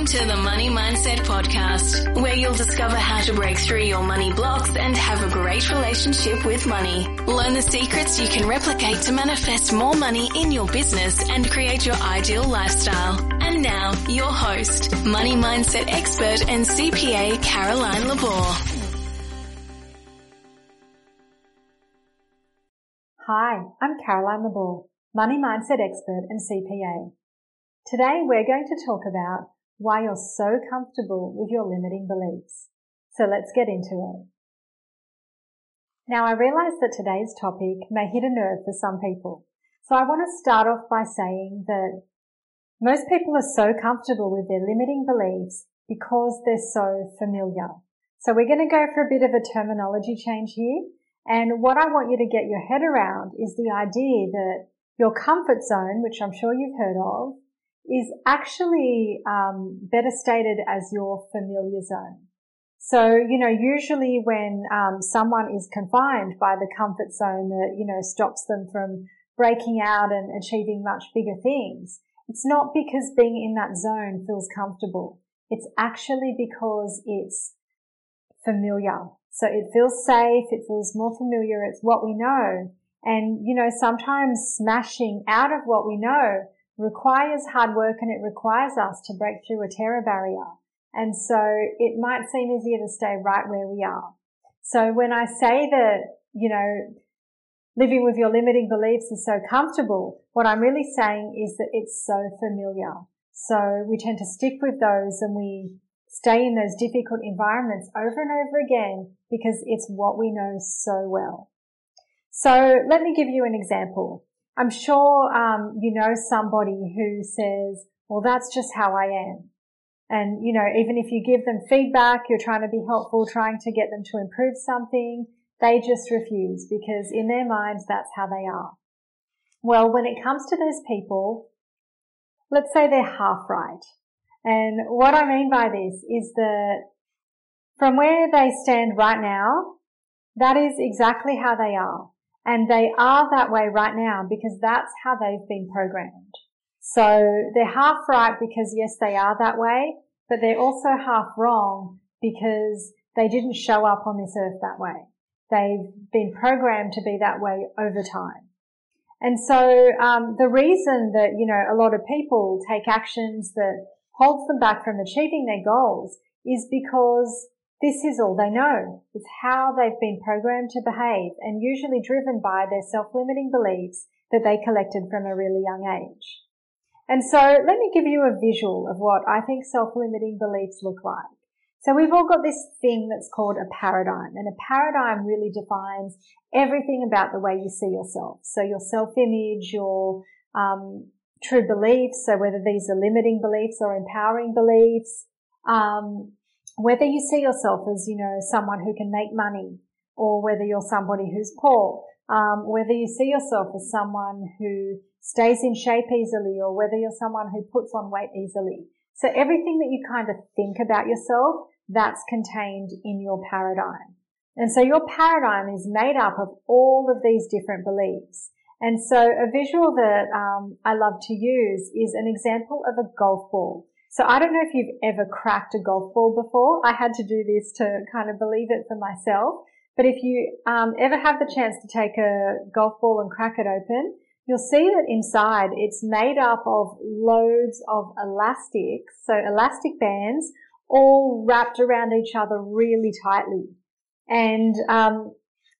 Welcome to the Money Mindset Podcast, where you'll discover how to break through your money blocks and have a great relationship with money. Learn the secrets you can replicate to manifest more money in your business and create your ideal lifestyle. And now, your host, money mindset expert and CPA Caroline Labor. Hi, I'm Caroline Labor, money mindset expert and CPA. Today we're going to talk about why you're so comfortable with your limiting beliefs. So let's get into it. Now I realize that today's topic may hit a nerve for some people. So I want to start off by saying that most people are so comfortable with their limiting beliefs because they're so familiar. So we're going to go for a bit of a terminology change here. And what I want you to get your head around is the idea that your comfort zone, which I'm sure you've heard of, is actually um, better stated as your familiar zone. So, you know, usually when um, someone is confined by the comfort zone that, you know, stops them from breaking out and achieving much bigger things, it's not because being in that zone feels comfortable. It's actually because it's familiar. So it feels safe. It feels more familiar. It's what we know. And, you know, sometimes smashing out of what we know requires hard work and it requires us to break through a terror barrier. And so it might seem easier to stay right where we are. So when I say that, you know, living with your limiting beliefs is so comfortable, what I'm really saying is that it's so familiar. So we tend to stick with those and we stay in those difficult environments over and over again because it's what we know so well. So let me give you an example. I'm sure um, you know somebody who says, well, that's just how I am. And, you know, even if you give them feedback, you're trying to be helpful, trying to get them to improve something, they just refuse because in their minds, that's how they are. Well, when it comes to those people, let's say they're half right. And what I mean by this is that from where they stand right now, that is exactly how they are. And they are that way right now because that's how they've been programmed. So they're half right because yes, they are that way, but they're also half wrong because they didn't show up on this earth that way. They've been programmed to be that way over time. And so um, the reason that you know a lot of people take actions that holds them back from achieving their goals is because this is all they know. It's how they've been programmed to behave and usually driven by their self-limiting beliefs that they collected from a really young age. And so let me give you a visual of what I think self-limiting beliefs look like. So we've all got this thing that's called a paradigm and a paradigm really defines everything about the way you see yourself. So your self-image, your um, true beliefs. So whether these are limiting beliefs or empowering beliefs, um, whether you see yourself as, you know, someone who can make money or whether you're somebody who's poor, um, whether you see yourself as someone who stays in shape easily or whether you're someone who puts on weight easily. So everything that you kind of think about yourself, that's contained in your paradigm. And so your paradigm is made up of all of these different beliefs. And so a visual that um, I love to use is an example of a golf ball. So I don't know if you've ever cracked a golf ball before. I had to do this to kind of believe it for myself. But if you um, ever have the chance to take a golf ball and crack it open, you'll see that inside it's made up of loads of elastics, so elastic bands, all wrapped around each other really tightly. And um,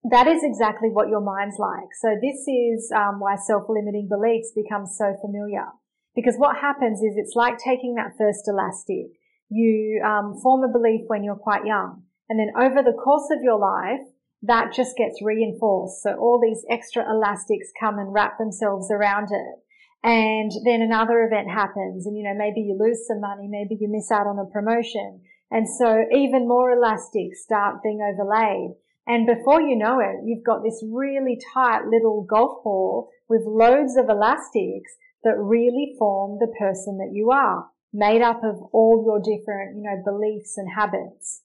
that is exactly what your mind's like. So this is um, why self-limiting beliefs become so familiar. Because what happens is it's like taking that first elastic. You um, form a belief when you're quite young, and then over the course of your life, that just gets reinforced. So all these extra elastics come and wrap themselves around it. And then another event happens and, you know, maybe you lose some money, maybe you miss out on a promotion. And so even more elastics start being overlaid. And before you know it, you've got this really tight little golf ball with loads of elastics that really form the person that you are, made up of all your different, you know, beliefs and habits.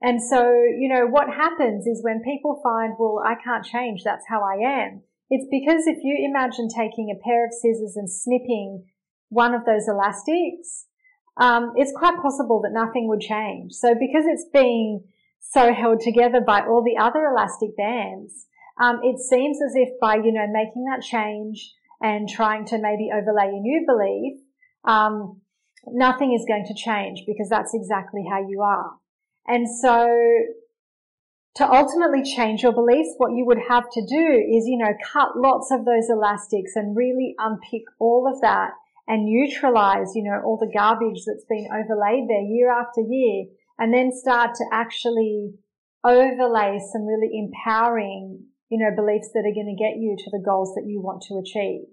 And so, you know, what happens is when people find, well, I can't change, that's how I am. It's because if you imagine taking a pair of scissors and snipping one of those elastics, um, it's quite possible that nothing would change. So because it's being so held together by all the other elastic bands, um, it seems as if by you know making that change and trying to maybe overlay a new belief, um, nothing is going to change because that's exactly how you are. And so to ultimately change your beliefs, what you would have to do is, you know, cut lots of those elastics and really unpick all of that and neutralize, you know, all the garbage that's been overlaid there year after year and then start to actually overlay some really empowering, you know, beliefs that are going to get you to the goals that you want to achieve.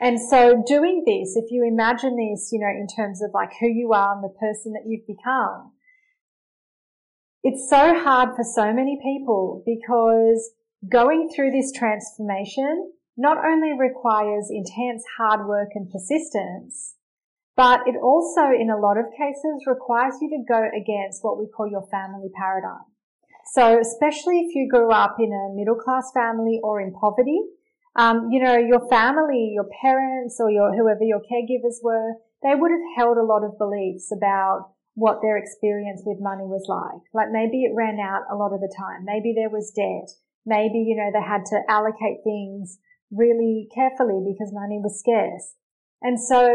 And so doing this, if you imagine this, you know, in terms of like who you are and the person that you've become, it's so hard for so many people because going through this transformation not only requires intense hard work and persistence, but it also, in a lot of cases, requires you to go against what we call your family paradigm. So especially if you grew up in a middle class family or in poverty, um, you know, your family, your parents or your, whoever your caregivers were, they would have held a lot of beliefs about what their experience with money was like. Like maybe it ran out a lot of the time. Maybe there was debt. Maybe, you know, they had to allocate things really carefully because money was scarce. And so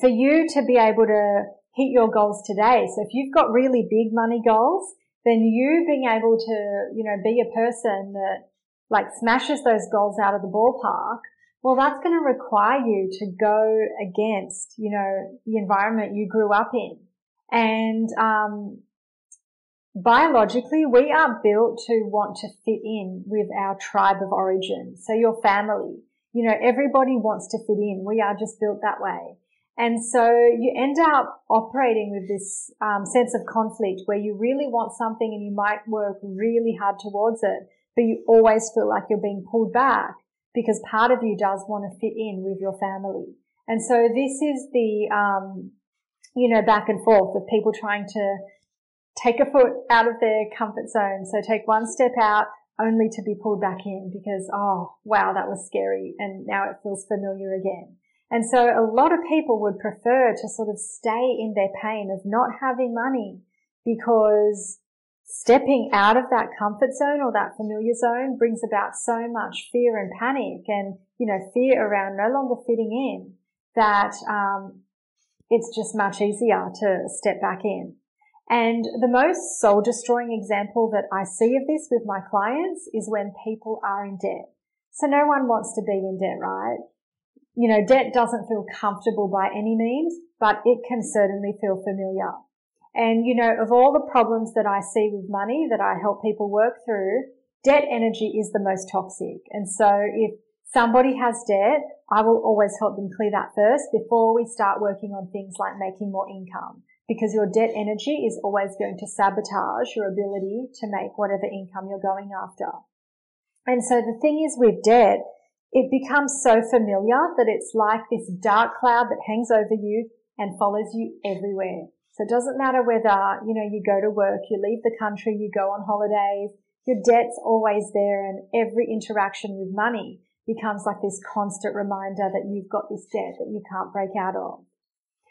for you to be able to hit your goals today, so if you've got really big money goals, then you being able to, you know, be a person that like smashes those goals out of the ballpark, well, that's going to require you to go against, you know, the environment you grew up in. And, um, biologically, we are built to want to fit in with our tribe of origin. So your family, you know, everybody wants to fit in. We are just built that way. And so you end up operating with this um, sense of conflict where you really want something and you might work really hard towards it, but you always feel like you're being pulled back because part of you does want to fit in with your family. And so this is the, um, you know, back and forth of people trying to take a foot out of their comfort zone. So take one step out only to be pulled back in because, oh, wow, that was scary. And now it feels familiar again. And so a lot of people would prefer to sort of stay in their pain of not having money because stepping out of that comfort zone or that familiar zone brings about so much fear and panic and, you know, fear around no longer fitting in that, um, it's just much easier to step back in. And the most soul destroying example that I see of this with my clients is when people are in debt. So no one wants to be in debt, right? You know, debt doesn't feel comfortable by any means, but it can certainly feel familiar. And, you know, of all the problems that I see with money that I help people work through, debt energy is the most toxic. And so if somebody has debt, I will always help them clear that first before we start working on things like making more income because your debt energy is always going to sabotage your ability to make whatever income you're going after. And so the thing is with debt, it becomes so familiar that it's like this dark cloud that hangs over you and follows you everywhere. So it doesn't matter whether, you know, you go to work, you leave the country, you go on holidays, your debt's always there and every interaction with money becomes like this constant reminder that you've got this debt that you can't break out of.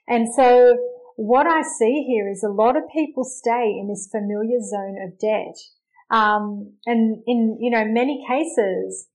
And so what I see here is a lot of people stay in this familiar zone of debt. Um, and in, you know, many cases,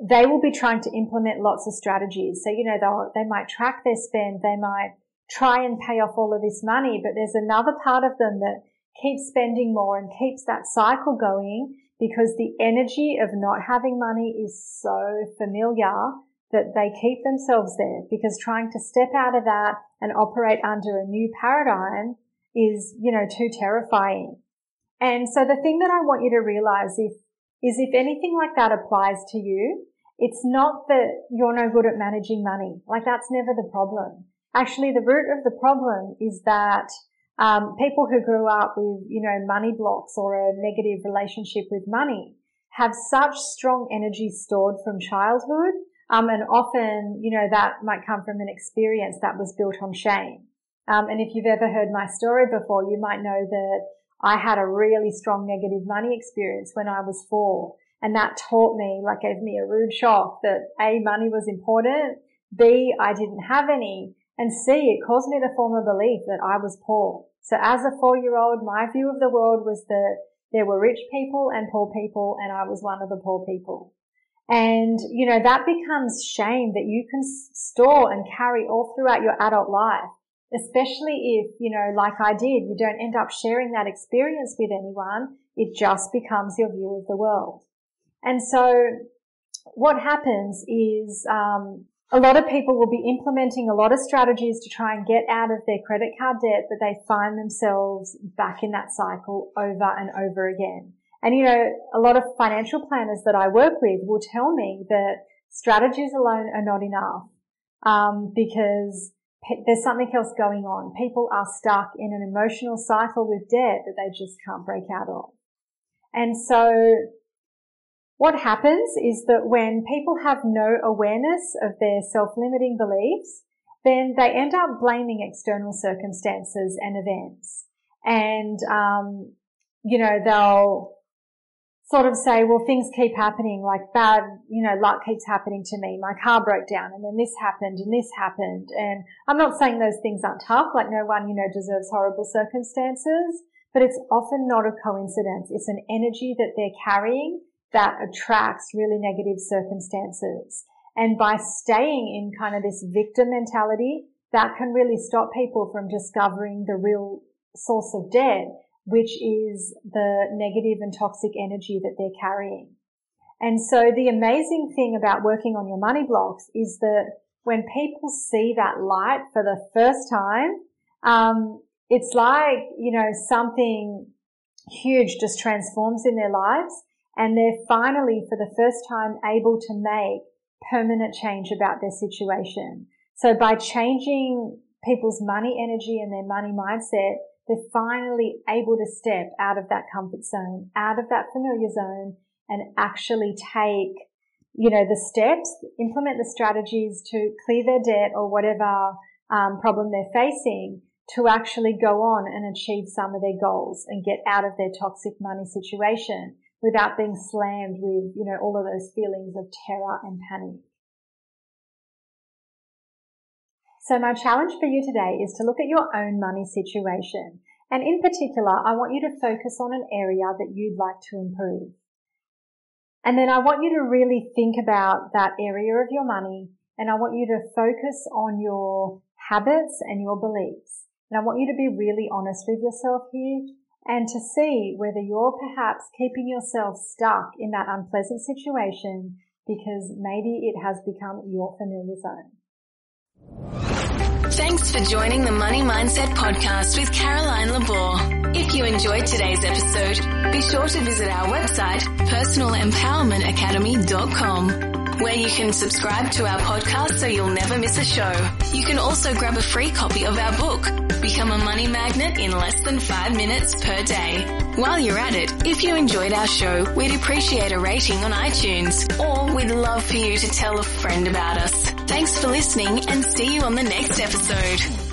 they will be trying to implement lots of strategies. So, you know, they they might track their spend. They might try and pay off all of this money, but there's another part of them that keeps spending more and keeps that cycle going because the energy of not having money is so familiar that they keep themselves there because trying to step out of that and operate under a new paradigm is, you know, too terrifying. And so the thing that I want you to realize if, is if anything like that applies to you, it's not that you're no good at managing money. Like that's never the problem. Actually, the root of the problem is that um, people who grew up with, you know, money blocks or a negative relationship with money have such strong energy stored from childhood. Um, and often, you know, that might come from an experience that was built on shame. Um, and if you've ever heard my story before, you might know that I had a really strong negative money experience when I was four. And that taught me, like gave me a rude shock that A, money was important. B, I didn't have any. And C, it caused me to form a belief that I was poor. So as a four year old, my view of the world was that there were rich people and poor people and I was one of the poor people. And, you know, that becomes shame that you can store and carry all throughout your adult life, especially if, you know, like I did, you don't end up sharing that experience with anyone. It just becomes your view of the world. And so what happens is, um, a lot of people will be implementing a lot of strategies to try and get out of their credit card debt, but they find themselves back in that cycle over and over again. And you know, a lot of financial planners that I work with will tell me that strategies alone are not enough, um, because there's something else going on. People are stuck in an emotional cycle with debt that they just can't break out of. And so what happens is that when people have no awareness of their self-limiting beliefs, then they end up blaming external circumstances and events. And, um, you know, they'll sort of say, well, things keep happening, like bad, you know, luck keeps happening to me. My car broke down and then this happened and this happened. And I'm not saying those things aren't tough, like no one, you know, deserves horrible circumstances, but it's often not a coincidence. It's an energy that they're carrying that attracts really negative circumstances. And by staying in kind of this victim mentality, that can really stop people from discovering the real source of debt, which is the negative and toxic energy that they're carrying. And so the amazing thing about working on your money blocks is that when people see that light for the first time, um, it's like, you know, something huge just transforms in their lives and they're finally for the first time able to make permanent change about their situation. So by changing people's money energy and their money mindset, they're finally able to step out of that comfort zone, out of that familiar zone and actually take, you know, the steps, implement the strategies to clear their debt or whatever um, problem they're facing to actually go on and achieve some of their goals and get out of their toxic money situation without being slammed with, you know, all of those feelings of terror and panic. So my challenge for you today is to look at your own money situation. And in particular, I want you to focus on an area that you'd like to improve. And then I want you to really think about that area of your money and I want you to focus on your habits and your beliefs. And I want you to be really honest with yourself here and to see whether you're perhaps keeping yourself stuck in that unpleasant situation because maybe it has become your familiar zone. Thanks for joining the Money Mindset podcast with Caroline Labor. If you enjoyed today's episode, be sure to visit our website, personalempowermentacademy.com where you can subscribe to our podcast so you'll never miss a show. You can also grab a free copy of our book, Become a Money Magnet in less than five minutes per day. While you're at it, if you enjoyed our show, we'd appreciate a rating on iTunes, or we'd love for you to tell a friend about us. Thanks for listening and see you on the next episode.